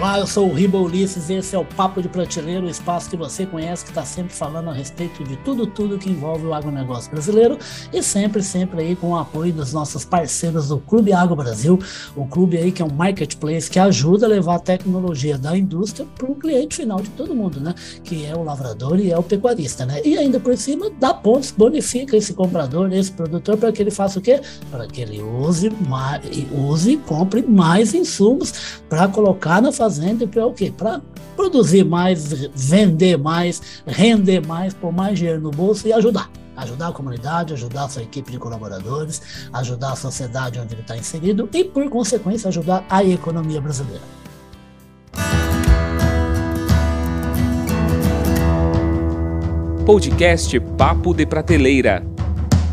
Olá, eu sou o Riba Ulisses e esse é o Papo de Prateleiro, o espaço que você conhece que está sempre falando a respeito de tudo, tudo que envolve o agronegócio brasileiro e sempre, sempre aí com o apoio dos nossos parceiros do Clube Agro Brasil, o clube aí que é um marketplace que ajuda a levar a tecnologia da indústria para o cliente final de todo mundo, né? Que é o lavrador e é o pecuarista, né? E ainda por cima dá pontos, bonifica esse comprador, esse produtor para que ele faça o quê? Para que ele use, mais, use e compre mais insumos para colocar na fazenda fazenda para o quê? Para produzir mais, vender mais, render mais, pôr mais dinheiro no bolso e ajudar. Ajudar a comunidade, ajudar a sua equipe de colaboradores, ajudar a sociedade onde ele está inserido e, por consequência, ajudar a economia brasileira. Podcast Papo de Prateleira.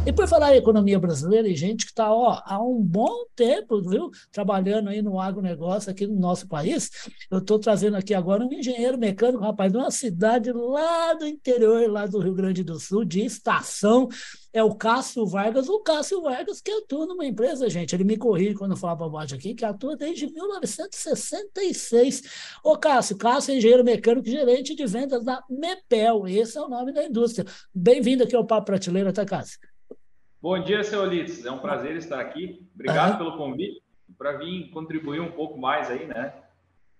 E por falar em economia brasileira, e gente que está há um bom tempo, viu, trabalhando aí no agronegócio aqui no nosso país, eu estou trazendo aqui agora um engenheiro mecânico, rapaz, de uma cidade lá do interior, lá do Rio Grande do Sul, de estação, é o Cássio Vargas, o Cássio Vargas que atua numa empresa, gente, ele me corrige quando eu falar bobagem aqui, que atua desde 1966. Ô Cássio, Cássio é engenheiro mecânico gerente de vendas da Mepel, esse é o nome da indústria. Bem-vindo aqui ao Papo Prateleira, tá, Cássio? Bom dia, seu Ulisses. É um prazer estar aqui. Obrigado uhum. pelo convite para vir contribuir um pouco mais aí, né,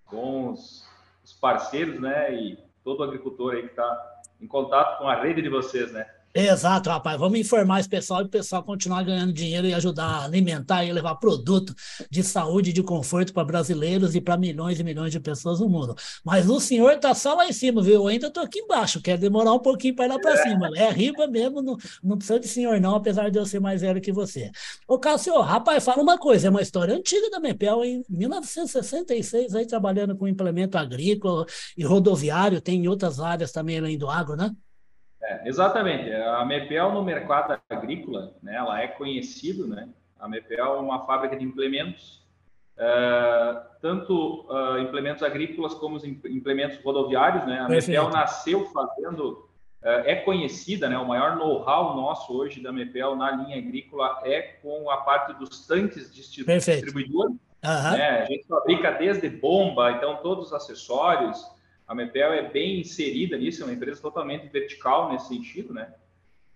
com os, os parceiros, né, e todo agricultor aí que está em contato com a rede de vocês, né. Exato, rapaz. Vamos informar esse pessoal e o pessoal continuar ganhando dinheiro e ajudar a alimentar e levar produto de saúde e de conforto para brasileiros e para milhões e milhões de pessoas no mundo. Mas o senhor está só lá em cima, viu? Eu ainda estou aqui embaixo, quer demorar um pouquinho para ir lá para cima. É riba mesmo, não, não precisa de senhor, não, apesar de eu ser mais velho que você. Ô, Cássio, rapaz, fala uma coisa: é uma história antiga da Mepel, em 1966, aí trabalhando com implemento agrícola e rodoviário, tem em outras áreas também além do agro, né? É, exatamente. A Mepel no mercado agrícola, né, ela é conhecida, né? A Mepel é uma fábrica de implementos, uh, tanto uh, implementos agrícolas como os implementos rodoviários, né? A Perfeito. Mepel nasceu fazendo, uh, é conhecida, né? O maior know-how nosso hoje da Mepel na linha agrícola é com a parte dos tanques distribuidores. Uhum. Né? A gente fabrica desde bomba, então todos os acessórios, a Mepel é bem inserida nisso, é uma empresa totalmente vertical nesse sentido, né?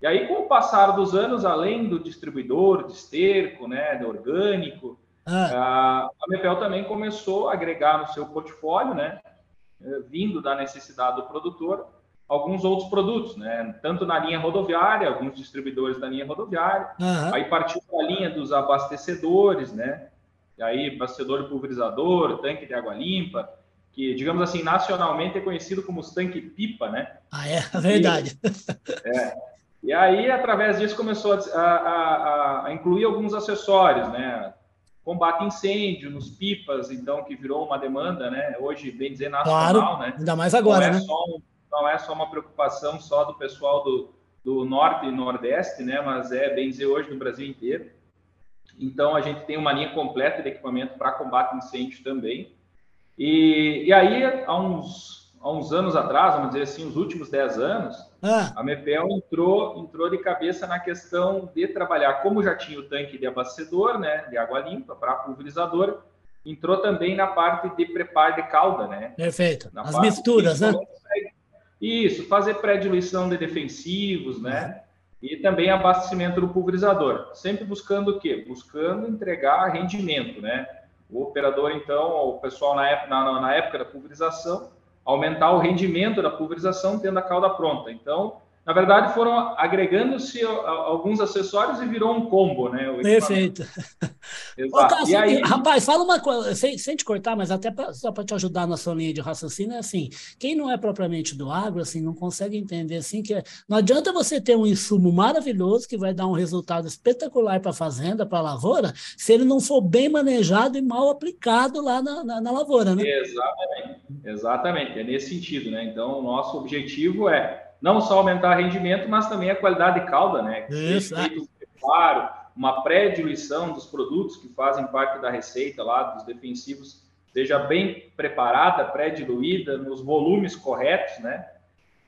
E aí, com o passar dos anos, além do distribuidor, de esterco, né, do orgânico, ah. a Mepel também começou a agregar no seu portfólio, né, eh, vindo da necessidade do produtor, alguns outros produtos, né, tanto na linha rodoviária, alguns distribuidores da linha rodoviária, uhum. aí partiu para a linha dos abastecedores, né, e aí abastecedor pulverizador, tanque de água limpa, que, digamos assim, nacionalmente é conhecido como os tanque-pipa, né? Ah, é? é verdade. E, é, e aí, através disso, começou a, a, a, incluir alguns acessórios, né? Combate incêndio nos pipas, então, que virou uma demanda, né? Hoje, bem dizer, nacional, claro, né? Ainda mais agora, não é né? Só não é só uma preocupação só do pessoal do, do norte e nordeste, né? Mas é, bem dizer, hoje no Brasil inteiro. Então, a gente tem uma linha completa de equipamento para combate incêndio também. E, e aí, há uns, há uns anos atrás, vamos dizer assim, os últimos 10 anos, ah. a Mepel entrou, entrou de cabeça na questão de trabalhar, como já tinha o tanque de abastecedor, né, de água limpa para pulverizador, entrou também na parte de preparo de calda, né? Perfeito. Na As misturas, né? Isso, fazer pré-diluição de defensivos, né? E também abastecimento do pulverizador. Sempre buscando o quê? Buscando entregar rendimento, né? O operador, então, o pessoal na época, na, na época da pulverização, aumentar o rendimento da pulverização tendo a cauda pronta. Então, na verdade, foram agregando-se alguns acessórios e virou um combo, né? Perfeito. Exato. Ô, aí... Rapaz, fala uma coisa, sem, sem te cortar, mas até pra, só para te ajudar na sua linha de raciocínio, é assim, quem não é propriamente do agro, assim, não consegue entender, assim, que é, não adianta você ter um insumo maravilhoso que vai dar um resultado espetacular para a fazenda, para a lavoura, se ele não for bem manejado e mal aplicado lá na, na, na lavoura, né? Exatamente, exatamente, é nesse sentido, né? Então, o nosso objetivo é não só aumentar o rendimento, mas também a qualidade de calda, né? Isso, um preparo, uma pré-diluição dos produtos que fazem parte da receita lá, dos defensivos, seja bem preparada, pré-diluída, nos volumes corretos, né?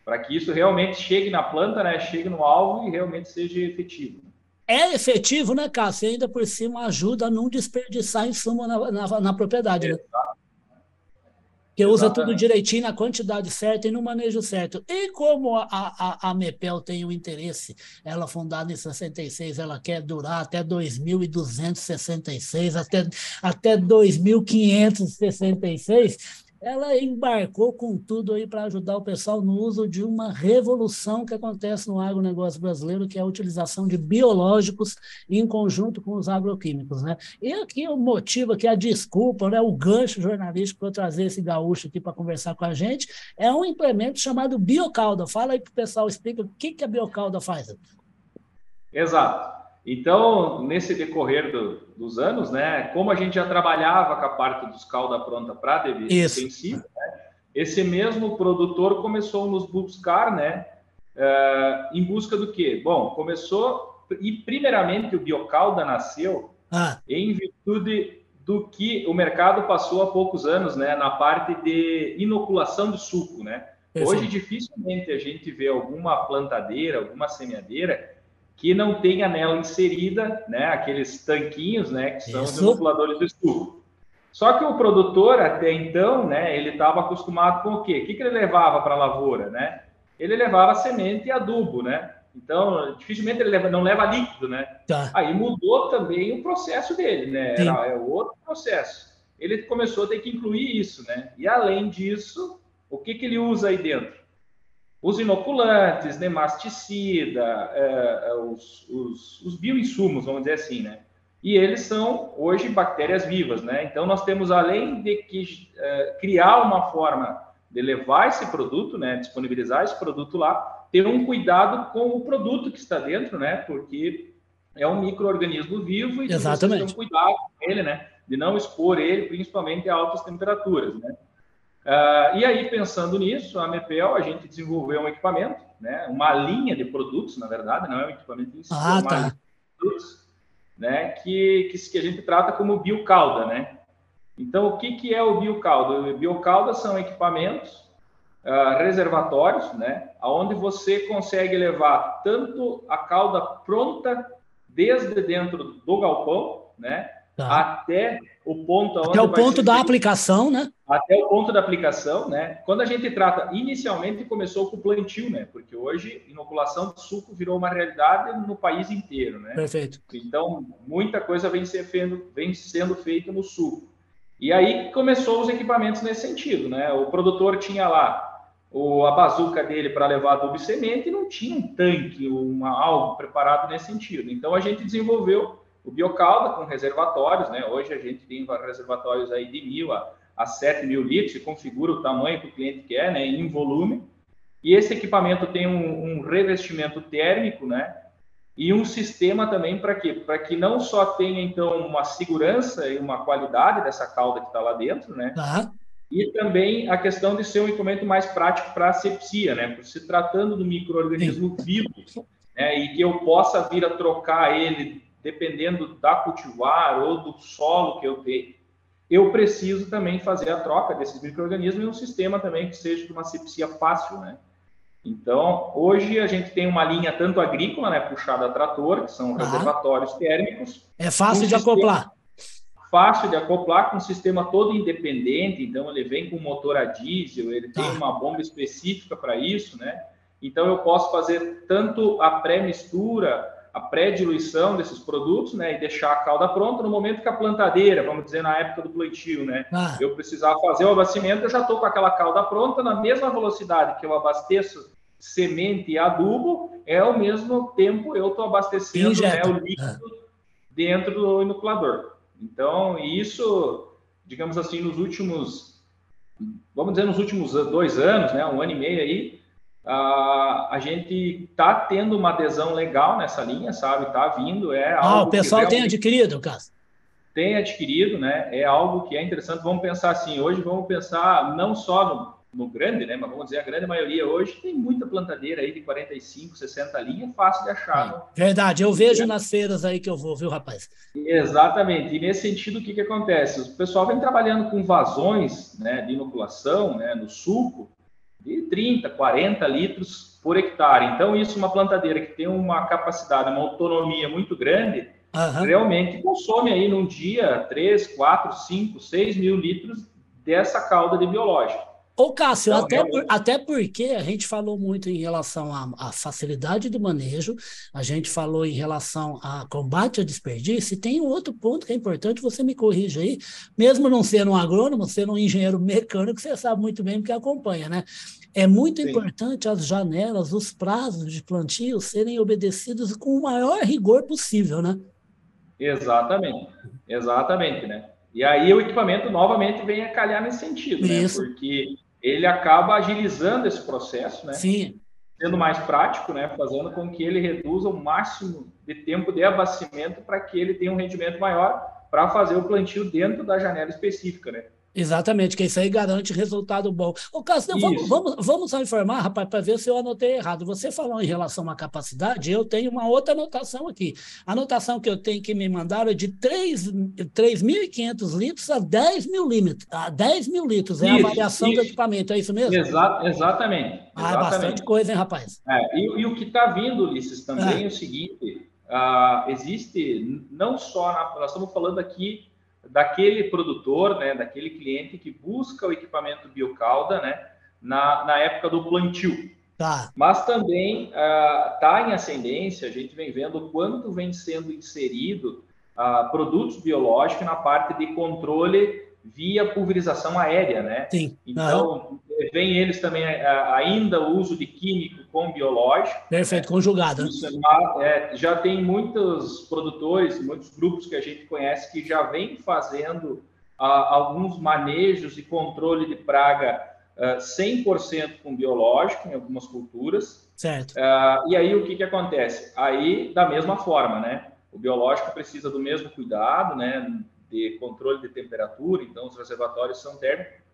Para que isso realmente chegue na planta, né? Chegue no alvo e realmente seja efetivo. É efetivo, né, Cássio? E ainda por cima ajuda a não desperdiçar insumo na, na, na propriedade, né? Que usa Exatamente. tudo direitinho na quantidade certa e no manejo certo. E como a, a, a MEPEL tem o um interesse, ela fundada em 66, ela quer durar até 2266, até, até 2566, ela embarcou com tudo aí para ajudar o pessoal no uso de uma revolução que acontece no agronegócio brasileiro, que é a utilização de biológicos em conjunto com os agroquímicos. Né? E aqui o motivo, aqui a desculpa, né, o gancho jornalístico para trazer esse gaúcho aqui para conversar com a gente, é um implemento chamado biocalda. Fala aí para o pessoal, explica o que, que a biocalda faz. Exato. Então, nesse decorrer do, dos anos, né, como a gente já trabalhava com a parte dos calda pronta para defensiva, né, esse mesmo produtor começou a nos buscar, né, uh, em busca do quê? Bom, começou, e primeiramente o biocalda nasceu ah. em virtude do que o mercado passou há poucos anos, né, na parte de inoculação de suco, né. Hoje, dificilmente a gente vê alguma plantadeira, alguma semeadeira que não tenha nela inserida, né, aqueles tanquinhos, né, que são Isso. os inoculadores do estufa. Só que o produtor até então, né, ele estava acostumado com o quê? O que, que ele levava para a lavoura, né? Ele levava semente e adubo, né? Então, dificilmente ele leva, não leva líquido, né? Tá. Aí mudou também o processo dele, né? Era, é outro processo. Ele começou a ter que incluir isso, né? E além disso, o que, que ele usa aí dentro? Os inoculantes, nemasticida, é, é, os, os, os bioinsumos, vamos dizer assim, né? E eles são hoje bactérias vivas, né? Então nós temos além de que é, criar uma forma de levar esse produto, né, disponibilizar esse produto lá, ter um cuidado com o produto que está dentro, né? Porque é um microorganismo vivo e Exatamente. ter um cuidado com ele, né? De não expor ele, principalmente a altas temperaturas, né? Uh, e aí, pensando nisso, a MEPEL, a gente desenvolveu um equipamento, né, uma linha de produtos, na verdade, não é um equipamento em si, ah, é tá. produtos, né, que, que, que, a gente trata como biocalda, né? Então, o que, que é o biocalda? O biocalda são equipamentos uh, reservatórios, né, onde você consegue levar tanto a calda pronta desde dentro do galpão, né, tá. até o ponto até o ponto da aplicação, né? Até o ponto da aplicação, né? Quando a gente trata, inicialmente começou com o plantio, né? Porque hoje inoculação de suco virou uma realidade no país inteiro, né? Perfeito. Então muita coisa vem, sendo, vem sendo feita no suco. E aí começou os equipamentos nesse sentido, né? O produtor tinha lá o, a bazuca dele para levar adubo e semente e não tinha um tanque, uma, algo preparado nesse sentido. Então a gente desenvolveu o biocalda com reservatórios, né? Hoje a gente tem reservatórios aí de mil a, a 7 mil litros, configura o tamanho que o cliente quer, né? Em volume. E esse equipamento tem um, um revestimento térmico, né? E um sistema também para quê? Para que não só tenha, então, uma segurança e uma qualidade dessa calda que está lá dentro, né? Uhum. E também a questão de ser um equipamento mais prático para asepsia, né? Por se tratando do microorganismo vivo, né? E que eu possa vir a trocar ele dependendo da cultivar ou do solo que eu tenho, eu preciso também fazer a troca desses micro-organismos em um sistema também que seja de uma sepsia fácil, né? Então, hoje a gente tem uma linha tanto agrícola, né, puxada a trator, que são reservatórios térmicos. É fácil um de acoplar. Fácil de acoplar, com um sistema todo independente, então ele vem com motor a diesel, ele tá. tem uma bomba específica para isso, né? Então eu posso fazer tanto a pré-mistura a pré-diluição desses produtos, né, e deixar a calda pronta no momento que a plantadeira, vamos dizer, na época do plantio, né, ah. eu precisar fazer o abastecimento, eu já estou com aquela calda pronta na mesma velocidade que eu abasteço semente e adubo, é ao mesmo tempo eu estou abastecendo né, o líquido ah. dentro do inoculador. Então, isso, digamos assim, nos últimos, vamos dizer, nos últimos dois anos, né, um ano e meio aí, Uh, a gente está tendo uma adesão legal nessa linha, sabe? Está vindo, é Ah, o pessoal tem adquirido, Cássio? Tem adquirido, né? É algo que é interessante. Vamos pensar assim, hoje vamos pensar não só no, no, grande, né? Mas vamos dizer, a grande maioria hoje tem muita plantadeira aí de 45, 60 linhas, fácil de achar. É, verdade, eu vejo nas feiras aí que eu vou, viu, rapaz? Exatamente. E nesse sentido, o que, que acontece? O pessoal vem trabalhando com vazões né, de inoculação, né, no suco, de 30, 40 litros por hectare. Então, isso, uma plantadeira que tem uma capacidade, uma autonomia muito grande, uhum. realmente consome aí num dia 3, 4, 5, 6 mil litros dessa cauda de biológico. Ô, Cássio, então, até, por, até porque a gente falou muito em relação à, à, facilidade de manejo, a gente falou em relação a combate ao desperdício, e tem um outro ponto que é importante, você me corrija aí, mesmo não sendo um agrônomo, sendo um engenheiro mecânico, você sabe muito bem porque acompanha, né? É muito Sim. importante as janelas, os prazos de plantio serem obedecidos com o maior rigor possível, né? Exatamente, exatamente, né? E aí o equipamento novamente vem a calhar nesse sentido, né? Porque ele acaba agilizando esse processo, né? Sim. Sendo mais prático, né? Fazendo com que ele reduza o máximo de tempo de abastecimento para que ele tenha um rendimento maior para fazer o plantio dentro da janela específica, né? Exatamente, que isso aí garante resultado bom. Ô, Cássio, vamos, vamos, vamos só informar, rapaz, para ver se eu anotei errado. Você falou em relação à capacidade, eu tenho uma outra anotação aqui. A anotação que eu tenho que me mandar é de 3.500 litros a 10 mil, litros, a 10 mil litros. É isso, a variação isso. do equipamento, é isso mesmo? Exa exatamente. Ah, é bastante coisa, hein, rapaz? É, e, e, o que está vindo, Ulisses, também é, é o seguinte: uh, existe não só, na, nós estamos falando aqui daquele produtor, né, daquele cliente que busca o equipamento biocauda, né, na, na época do plantio. Tá. Mas também está uh, em ascendência, a gente vem vendo o quanto vem sendo inserido uh, produtos biológicos na parte de controle via pulverização aérea, né? Sim. Então, vem eles também ainda o uso de químico com biológico. Perfeito, conjugado. É, é, já tem muitos produtores, muitos grupos que a gente conhece que já vem fazendo ah, alguns manejos e controle de praga ah, 100% com biológico em algumas culturas. Certo. Ah, e aí o que, que acontece? Aí, da mesma forma, né? O biológico precisa do mesmo cuidado, né? De controle de temperatura, então os reservatórios são térmicos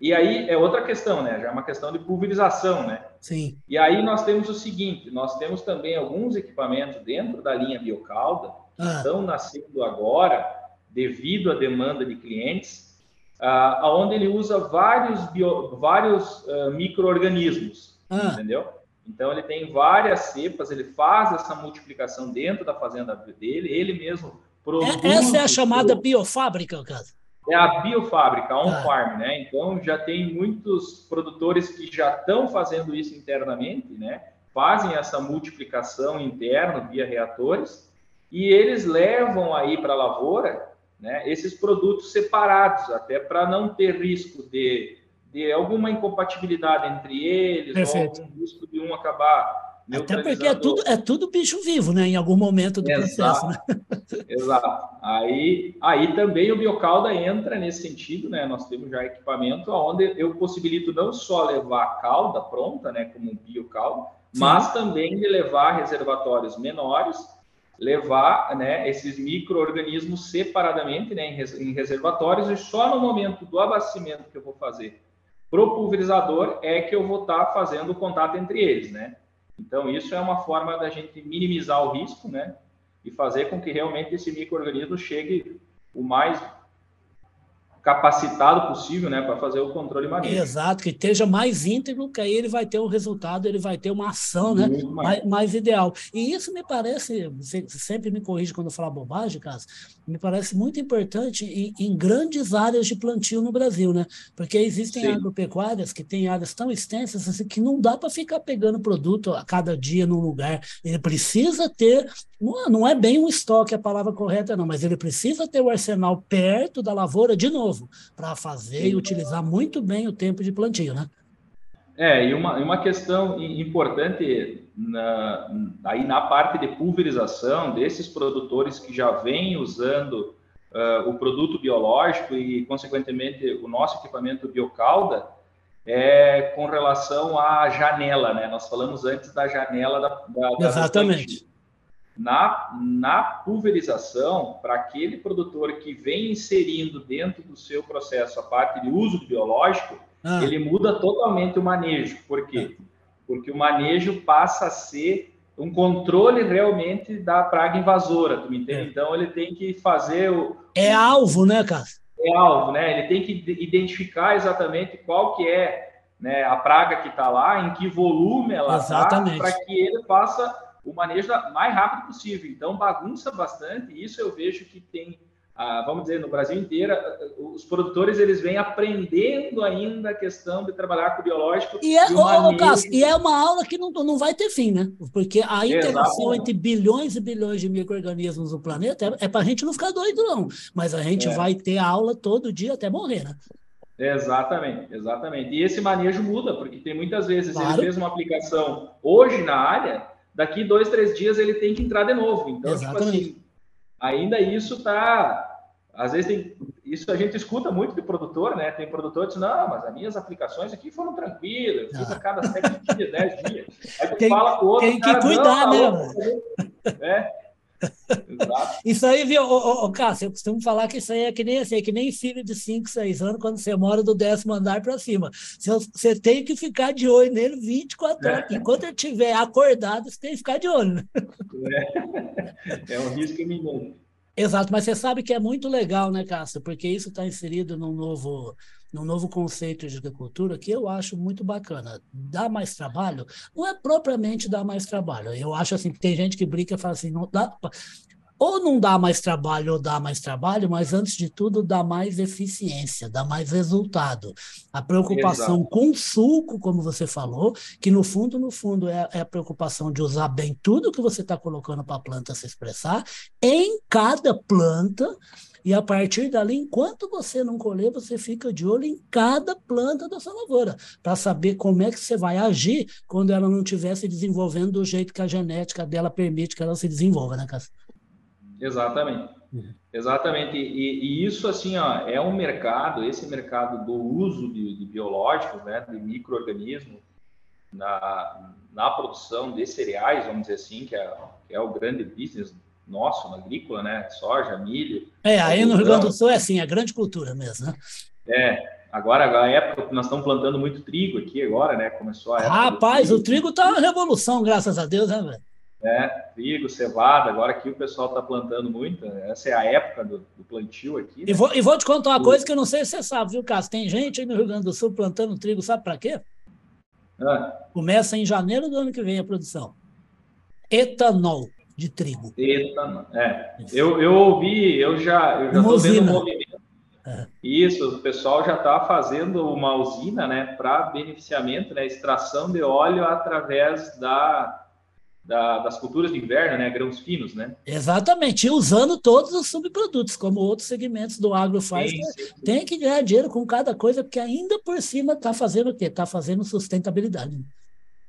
e aí é outra questão, né? Já é uma questão de pulverização, né? Sim. E aí nós temos o seguinte: nós temos também alguns equipamentos dentro da linha Biocalda que ah. estão nascendo agora devido à demanda de clientes, uh, onde ele usa vários, bio, vários uh, micro-organismos, ah. entendeu? Então ele tem várias cepas, ele faz essa multiplicação dentro da fazenda dele, ele mesmo é. Essa é a chamada biofábrica, caso é a biofábrica, on-farm, ah. né? Então já tem muitos produtores que já estão fazendo isso internamente, né? Fazem essa multiplicação interna via reatores e eles levam aí para a lavoura, né? Esses produtos separados, até para não ter risco de, de alguma incompatibilidade entre eles, Perfeito. ou algum risco de um acabar até porque é tudo, é tudo bicho vivo, né? Em algum momento do Exato. processo, né? Exato. Aí, aí também o biocalda entra nesse sentido, né? Nós temos já equipamento onde eu possibilito não só levar a calda pronta, né? Como um biocalda, mas também de levar reservatórios menores, levar né, esses micro-organismos separadamente né, em reservatórios e só no momento do abastecimento que eu vou fazer pro pulverizador é que eu vou estar tá fazendo o contato entre eles, né? Então, isso é uma forma da gente minimizar o risco, né? E fazer com que realmente esse microorganismo chegue o mais capacitado possível, né, para fazer o controle manejo. Exato, que esteja mais íntegro, que aí ele vai ter um resultado, ele vai ter uma ação, né, mais. mais. ideal. E isso me parece, você sempre me corrige quando eu falar bobagem, Cássio, me parece muito importante em, em, grandes áreas de plantio no Brasil, né? Porque existem Sim. agropecuárias que têm áreas tão extensas assim, que não dá para ficar pegando produto a cada dia num lugar. Ele precisa ter, não é bem um estoque a palavra correta, não, mas ele precisa ter o arsenal perto da lavoura de novo, para fazer e utilizar muito bem o tempo de plantio, né? É, e uma, uma questão importante na, aí na parte de pulverização desses produtores que já vêm usando uh, o produto biológico e, consequentemente, o nosso equipamento biocalda, é com relação à janela, né? Nós falamos antes da janela da, da Exatamente. Da na, na pulverização, para aquele produtor que vem inserindo dentro do seu processo a parte de uso biológico, ah. ele muda totalmente o manejo. Por quê? Porque o manejo passa a ser um controle realmente da praga invasora, tu me entende? É. Então ele tem que fazer o É alvo, né, Cássio? É alvo, né? Ele tem que identificar exatamente qual que é, né, a praga que está lá, em que volume ela está, para que ele faça o manejo mais rápido possível. Então bagunça bastante, isso eu vejo que tem a, vamos dizer, no Brasil inteiro, os produtores eles vêm aprendendo ainda a questão de trabalhar com o biológico. E é, ô, Cássio, e é uma aula que não, não vai ter fim, né? Porque a interação entre bilhões e bilhões de micro-organismos no planeta é, é para a gente não ficar doido, não. Mas a gente é. vai ter aula todo dia até morrer, né? Exatamente, exatamente. E esse manejo muda, porque tem muitas vezes claro. ele fez uma aplicação hoje na área, daqui dois, três dias ele tem que entrar de novo. Então, exatamente. tipo assim, ainda isso está às vezes tem, isso a gente escuta muito de produtor, né? Tem produtor que diz, não, mas as minhas aplicações aqui foram tranquilas, eu fiz a ah. cada sete dias, dez dias. Aí tu tem, fala com o outro, tem que cara, cuidar, né? É. Exato. Isso aí, viu, ô, ô, Cássio, eu costumo falar que isso aí é que nem assim, é que nem filho de 5, 6 anos, quando você mora do décimo andar para cima. Você, você, tem que ficar de olho nele 24 horas. É. Enquanto ele estiver acordado, você tem que ficar de olho. Né? É, é um risco iminente. Exato, mas você sabe que é muito legal, né, Cássio? Porque isso está inserido num novo, num novo conceito de agricultura que eu acho muito bacana. Dá mais trabalho? Não é propriamente dar mais trabalho. Eu acho assim, tem gente que brinca e fala assim, não dá, ou não dá mais trabalho ou dá mais trabalho, mas antes de tudo dá mais eficiência, dá mais resultado. A preocupação Exato. com o suco, como você falou, que no fundo, no fundo, é, é a preocupação de usar bem tudo que você está colocando para a planta se expressar em cada planta. E a partir dali, enquanto você não colher, você fica de olho em cada planta da sua lavoura, para saber como é que você vai agir quando ela não estiver se desenvolvendo do jeito que a genética dela permite que ela se desenvolva, né, Cássio? Exatamente. Uhum. Exatamente. E, e, isso, assim, ó, é um mercado, esse mercado do uso de, de biológicos, né, de micro-organismos na, na produção de cereais, vamos dizer assim, que é, que é o grande business nosso, na agrícola, né? Soja, milho. É, aí no Rio Grande do Sul é assim, é grande cultura mesmo, né? É, agora a época nós estamos plantando muito trigo aqui agora, né? Começou a época. Rapaz, trigo. o trigo tá uma revolução, graças a Deus, né, velho? né? Trigo, cevada, agora aqui o pessoal está plantando muito, essa é a época do, do plantio aqui. Né? E, vou, e vou te contar uma coisa que eu não sei se você sabe, viu, Cássio? Tem gente aí no Rio Grande do Sul plantando trigo, sabe para quê? Ah. Começa em janeiro do ano que vem a produção. Etanol de trigo. Etanol, é. Eu, eu ouvi, eu já estou vendo um movimento. É. Isso, o pessoal já está fazendo uma usina, né, para beneficiamento, né, extração de óleo através da da, das culturas de inverno, né, grãos finos, né? Exatamente, e usando todos os subprodutos, como outros segmentos do agro faz, sim, sim, sim. tem que ganhar dinheiro com cada coisa, porque ainda por cima está fazendo o quê? Está fazendo sustentabilidade.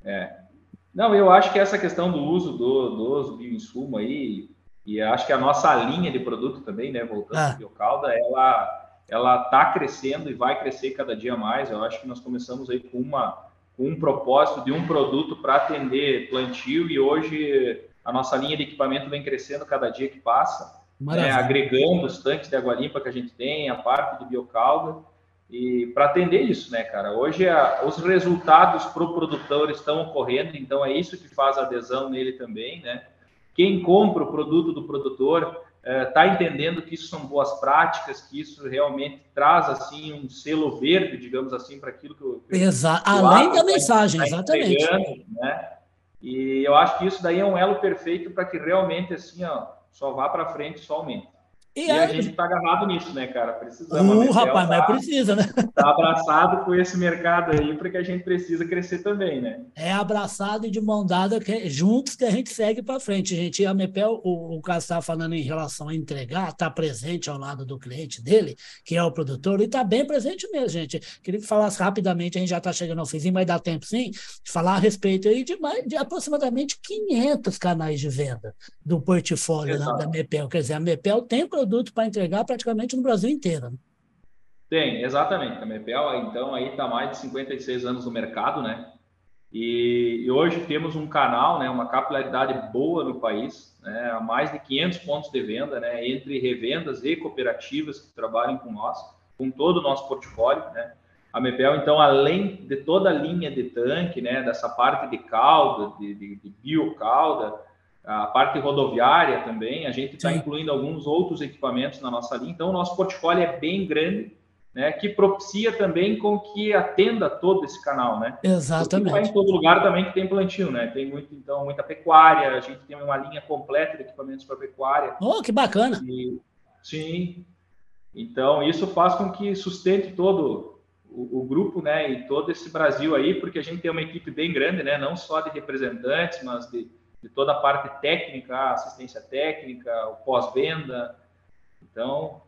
É. Não, eu acho que essa questão do uso do, dos bioinsumos aí, e acho que a nossa linha de produto também, né, voltando ah. ao biocalda, ela ela está crescendo e vai crescer cada dia mais. Eu acho que nós começamos aí com uma um propósito de um produto para atender plantio e hoje a nossa linha de equipamento vem crescendo cada dia que passa, né, agregando os tanques de água limpa que a gente tem, a parte de biocalda, e para atender isso, né, cara? Hoje a, os resultados para o produtor estão ocorrendo, então é isso que faz a adesão nele também, né? Quem compra o produto do produtor está é, entendendo que isso são boas práticas, que isso realmente traz assim um selo verde, digamos assim, para aquilo que o Exato. Além da mensagem, tá exatamente. Né? E eu acho que isso daí é um elo perfeito para que realmente assim, ó, só vá para frente, só aumente. E, e a gente está agarrado nisso, né, cara? Precisamos. Uh, rapaz, tá, mas precisa, né? Tá abraçado com esse mercado aí, porque a gente precisa crescer também, né? É abraçado e de mão dada, que, juntos que a gente segue para frente, gente. E a Mepel, o, o Cássio estava falando em relação a entregar, tá presente ao lado do cliente dele, que é o produtor, e está bem presente mesmo, gente. Queria que falasse rapidamente, a gente já está chegando ao fim, mas dá tempo sim, de falar a respeito aí de, mais, de aproximadamente 500 canais de venda do portfólio né, da Mepel. Quer dizer, a Mepel tem produto produto para entregar praticamente no Brasil inteiro. Né? Tem, exatamente. A Mepel, então, aí está mais de 56 anos no mercado, né? E, e, hoje temos um canal, né, uma capilaridade boa no país, né, há mais de 500 pontos de venda, né, entre revendas e cooperativas que trabalham com nós, com todo o nosso portfólio, né. A Mepel, então, além de toda a linha de tanque, né, dessa parte de calda, de, de, de biocalda, a parte rodoviária também, a gente está incluindo alguns outros equipamentos na nossa linha, então o nosso portfólio é bem grande, né, que propicia também com que atenda todo esse canal, né? Exatamente. Vai em todo lugar também que tem plantio, né? Tem muito, então, muita pecuária, a gente tem uma linha completa de equipamentos para pecuária. Oh, que bacana! E, Sim. Então, isso faz com que sustente todo o, o, grupo, né, e todo esse Brasil aí, porque a gente tem uma equipe bem grande, né, não só de representantes, mas de, de toda a parte técnica, assistência técnica, o pós-venda. Então,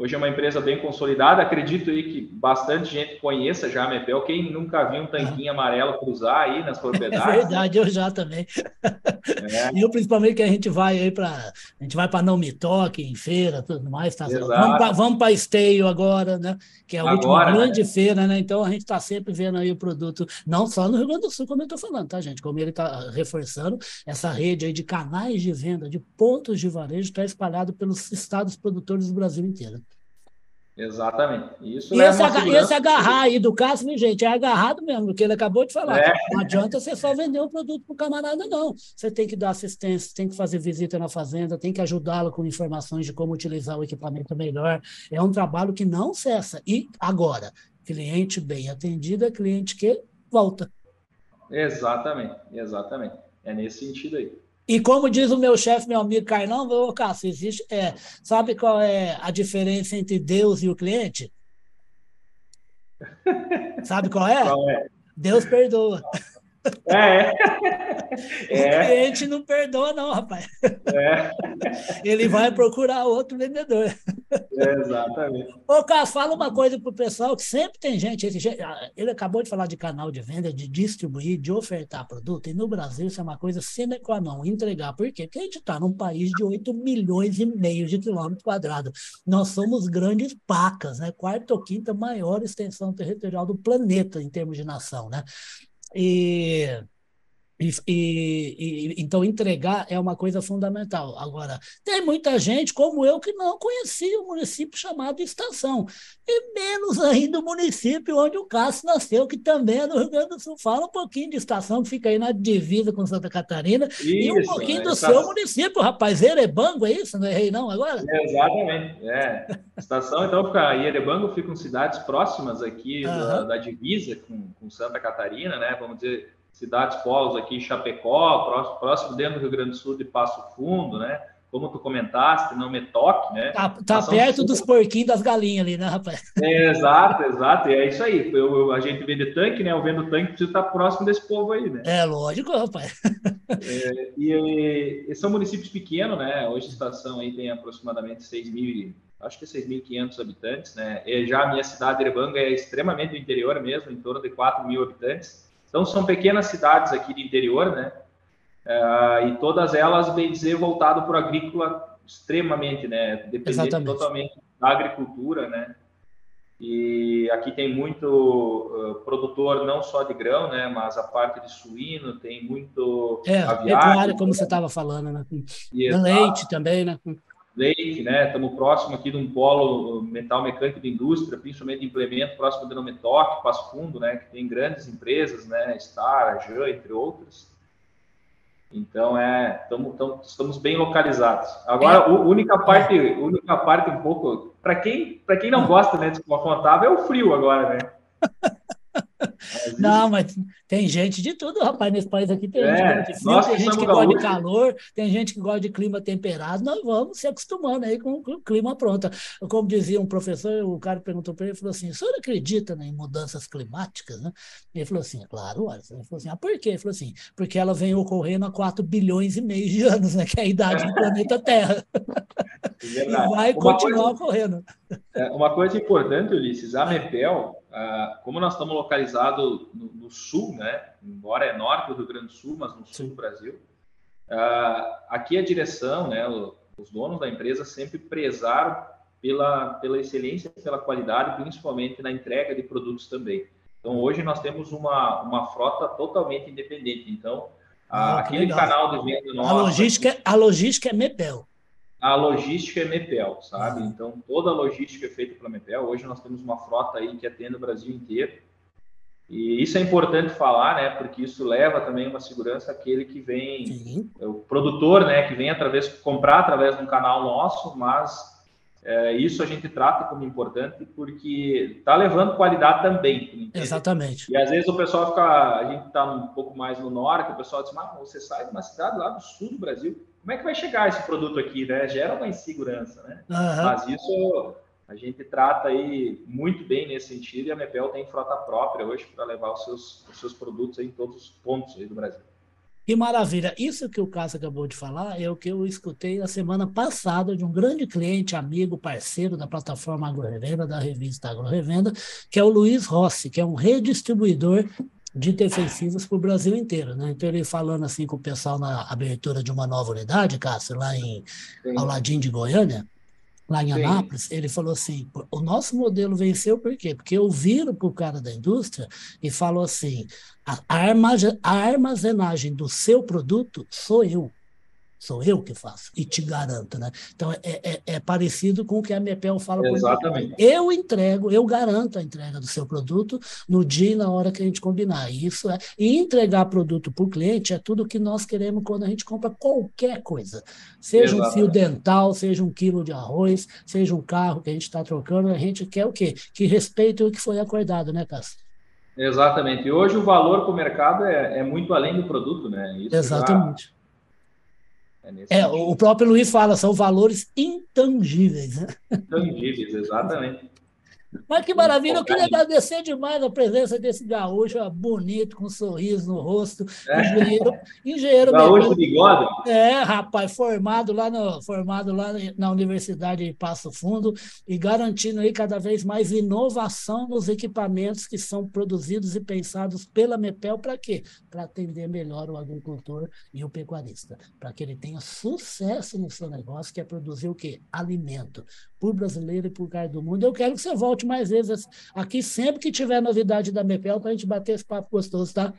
Hoje é uma empresa bem consolidada, acredito aí que bastante gente conheça já a Mepel. Quem nunca viu um tanquinho amarelo cruzar aí nas propriedades? É verdade, eu já também. É. Eu, principalmente, que a gente vai aí para. A gente vai para Não Me Toque, em feira, tudo mais. Tá? Vamos para Esteio agora, né? Que é a agora, última né? grande né? feira, né? Então a gente está sempre vendo aí o produto, não só no Rio Grande do Sul, como eu estou falando, tá, gente? Como ele está reforçando, essa rede aí de canais de venda, de pontos de varejo, está espalhado pelos estados produtores do Brasil inteiro. Exatamente. Isso e esse, aga, esse agarrar aí do Cássio, gente, é agarrado mesmo, porque ele acabou de falar. É. Não adianta você só vender um produto para o camarada, não. Você tem que dar assistência, tem que fazer visita na fazenda, tem que ajudá-lo com informações de como utilizar o equipamento melhor. É um trabalho que não cessa. E agora, cliente bem atendido é cliente que volta. Exatamente, exatamente. É nesse sentido aí. E como diz o meu chefe, meu amigo Carlão, ô Cássio, existe, é, sabe qual é a diferença entre Deus e o cliente? Sabe qual é? Qual é? Deus perdoa. É. é. O cliente não perdoa, não, rapaz. É. Ele vai procurar outro vendedor. Exatamente. Ô, Carlos, fala uma coisa para o pessoal que sempre tem gente. Ele acabou de falar de canal de venda, de distribuir, de ofertar produto. E no Brasil isso é uma coisa sine qua non, entregar. Por quê? Porque a gente está num país de 8 milhões e meio de quilômetros quadrados. Nós somos grandes pacas, né? Quarta ou quinta maior extensão territorial do planeta em termos de nação, né? E e, e, e, então, entregar é uma coisa fundamental. Agora, tem muita gente, como eu, que não conhecia o município chamado Estação, e menos ainda o município onde o Cássio nasceu, que também é no Rio Grande do Sul. Fala um pouquinho de Estação, que fica aí na divisa com Santa Catarina, isso, e um pouquinho é, do seu município, rapaz. Erebango, é isso? Não errei, não, agora? É, exatamente. É. Estação, então, fica, Erebango ficam cidades próximas aqui uhum. da, da, divisa com, com Santa Catarina, né? Vamos dizer cidades polos aqui, Chapecó, próximo, próximo dentro do Rio Grande do Sul de Passo Fundo, né? Como tu comentaste, não me toque, né? Tá, tá perto dos porquinhos das galinhas ali, né, rapaz? É, exato, exato. É isso aí. Eu, eu, a gente vende tanque, né? Eu vendo tanque, precisa estar próximo desse povo aí, né? É, lógico, rapaz. É, e, e, são municípios pequenos, né? Hoje a estação aí tem aproximadamente 6 mil, acho que 6.500 habitantes, né? E já a minha cidade, Erebanga, é extremamente do interior mesmo, em torno de 4 mil habitantes. Então, são pequenas cidades aqui do interior, né? Uh, e todas elas, bem dizer, voltado para o agrícola extremamente, né? Dependente totalmente da agricultura, né? E aqui tem muito uh, produtor, não só de grão, né? Mas a parte de suíno, tem muito é, aviário. como você estava falando, né? Leite também, né? Leite, né? Estamos próximo aqui de um polo metal mecânico de indústria, principalmente de implemento próximo do Nometoc, Passo Fundo, né? Que tem grandes empresas, né? Star, Jan, entre outras. Então é, tamo, tamo, estamos bem localizados. Agora, a única parte, única parte um pouco para quem, para quem não gosta, né, de contábil é o frio agora, né? Não, mas tem gente de tudo, rapaz, nesse país aqui. Tem é, gente que gosta de frio, tem gente que gosta de calor, tem gente que gosta de clima temperado. Nós vamos se acostumando aí com, o clima pronto. Como dizia um professor, o cara perguntou para ele, falou assim, o senhor acredita né, em mudanças climáticas? Né? Ele falou assim, claro, olha. Ele falou assim, ah, por quê? Ele falou assim, porque ela vem ocorrendo há 4 bilhões e meio de anos, né, que é a idade do planeta Terra. É e vai uma continuar coisa, ocorrendo. É, uma coisa importante, Ulisses, a MEPEL, ah, como nós estamos localizados no, no, sul, né? Embora é norte do Rio Grande do Sul, mas no sul do Brasil, ah, aqui a direção, né? Os donos da empresa sempre prezaram pela, pela excelência, pela qualidade, principalmente na entrega de produtos também. Então hoje nós temos uma, uma frota totalmente independente. Então ah, aquele legal. canal de venda nosso. A logística, a logística é Mepel a logística é Mepel, sabe? Então, toda a logística é feita pela Mepel. Hoje nós temos uma frota aí que atende o Brasil inteiro. E isso é importante falar, né? Porque isso leva também uma segurança àquele que vem, Sim. o produtor, né? Que vem através, comprar através de um canal nosso, mas é, isso a gente trata como importante porque está levando qualidade também. Exatamente. E às vezes o pessoal fica, a gente está um pouco mais no norte, o pessoal diz, mas você sai de uma cidade lá do sul do Brasil, como é que vai chegar esse produto aqui, né? Gera uma insegurança, né? Uhum. Mas isso a gente trata aí muito bem nesse sentido e a Mepel tem frota própria hoje para levar os seus, os seus produtos em todos os pontos aí do Brasil. Que maravilha! Isso que o Cássio acabou de falar é o que eu escutei na semana passada de um grande cliente, amigo, parceiro da plataforma AgroRevenda, da revista AgroRevenda, que é o Luiz Rossi, que é um redistribuidor de defensivos para o Brasil inteiro, né? Então ele falando assim com o pessoal na abertura de uma nova unidade, Cássio, lá em Sim. ao ladinho de Goiânia, lá em Sim. Anápolis, ele falou assim: o nosso modelo venceu por quê? Porque eu viro para o cara da indústria e falo assim: a armazenagem do seu produto sou eu. Sou eu que faço, e te garanto, né? Então, é, é, é parecido com o que a Mepel fala. Exatamente. Eu entrego, eu garanto a entrega do seu produto no dia e na hora que a gente combinar. Isso é, e entregar produto para o cliente é tudo que nós queremos quando a gente compra qualquer coisa. Seja Exatamente. um fio dental, seja um quilo de arroz, seja um carro que a gente está trocando, a gente quer o quê? Que respeite o que foi acordado, né, Cássio? Exatamente. E hoje o valor para o mercado é, é, muito além do produto, né? Isso Exatamente. Já é, é o próprio Luiz fala, são valores intangíveis. Né? Intangíveis, exatamente. Mas que maravilha, eu queria agradecer demais a presença desse gaúcho bonito, com um sorriso no rosto, é. engenheiro, engenheiro gaúcho bigode. É, rapaz, formado lá, no, formado lá na Universidade de Passo Fundo e garantindo aí cada vez mais inovação nos equipamentos que são produzidos e pensados pela MEPEL para quê? Para atender melhor o agricultor e o pecuarista, para que ele tenha sucesso no seu negócio, que é produzir o quê? Alimento por brasileiro e por cara do mundo. Eu quero que você volte mais vezes aqui sempre que tiver novidade da MEPEL para a gente bater esse papo gostoso, tá?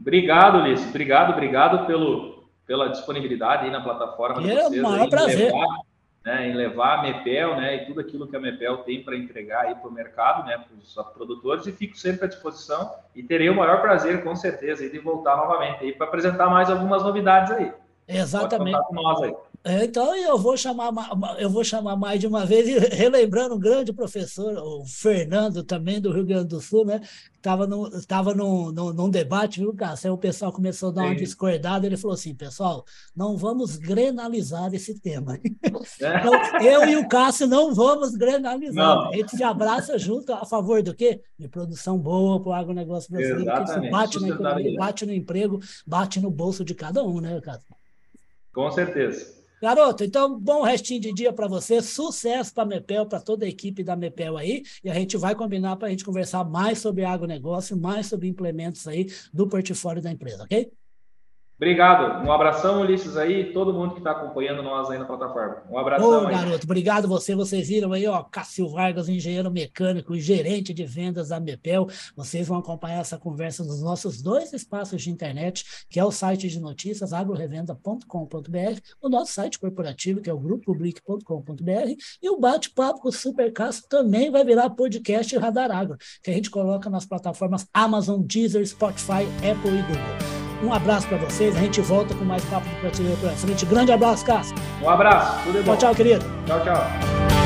Obrigado, Ulisses. Obrigado, obrigado pelo, pela disponibilidade aí na plataforma. É um maior prazer. Levar, né, em levar a MEPEL né, e tudo aquilo que a MEPEL tem para entregar aí para o mercado, né, para os produtores, e fico sempre à disposição e terei o maior prazer, com certeza, de voltar novamente aí para apresentar mais algumas novidades aí. Exatamente. Pode contar com nós aí. É, então eu vou chamar eu vou chamar mais de uma vez relembrando um grande professor, o Fernando também do Rio Grande do Sul, né? Estava no, tava num, num, num debate, viu, Cássio? Aí o pessoal começou a dar uma discordada, ele falou assim, pessoal, não vamos grenalizar esse tema. É. Então, eu e o Cássio não vamos grenalizar. Não. A gente se abraça junto a favor do quê? De produção boa para o agronegócio brasileiro. Isso bate na economia, bate no emprego, bate no bolso de cada um, né, Cássio? Com certeza. Garoto, então, bom restinho de dia para você, sucesso para a Mepel, para toda a equipe da Mepel aí, e a gente vai combinar para a gente conversar mais sobre agronegócio, mais sobre implementos aí do portfólio da empresa, ok? Obrigado. Um abração, Ulisses, aí, todo mundo que está acompanhando nós aí na plataforma. Um abração. Ô, garoto, obrigado você. Vocês viram aí, ó, Cássio Vargas, engenheiro mecânico e gerente de vendas da Mepel. Vocês vão acompanhar essa conversa nos nossos dois espaços de internet, que é o site de notícias agrorevenda.com.br, o nosso site corporativo, que é o grupopublic.com.br, e o bate-papo com o Super Cássio também vai virar podcast Radar Agro, que a gente coloca nas plataformas Amazon, Deezer, Spotify, Apple e Google. Um abraço para vocês. A gente volta com mais papo de prateleira pela frente. Grande abraço, Cássio. Um abraço. Tudo bom. Tchau, tchau, querido. Tchau, tchau.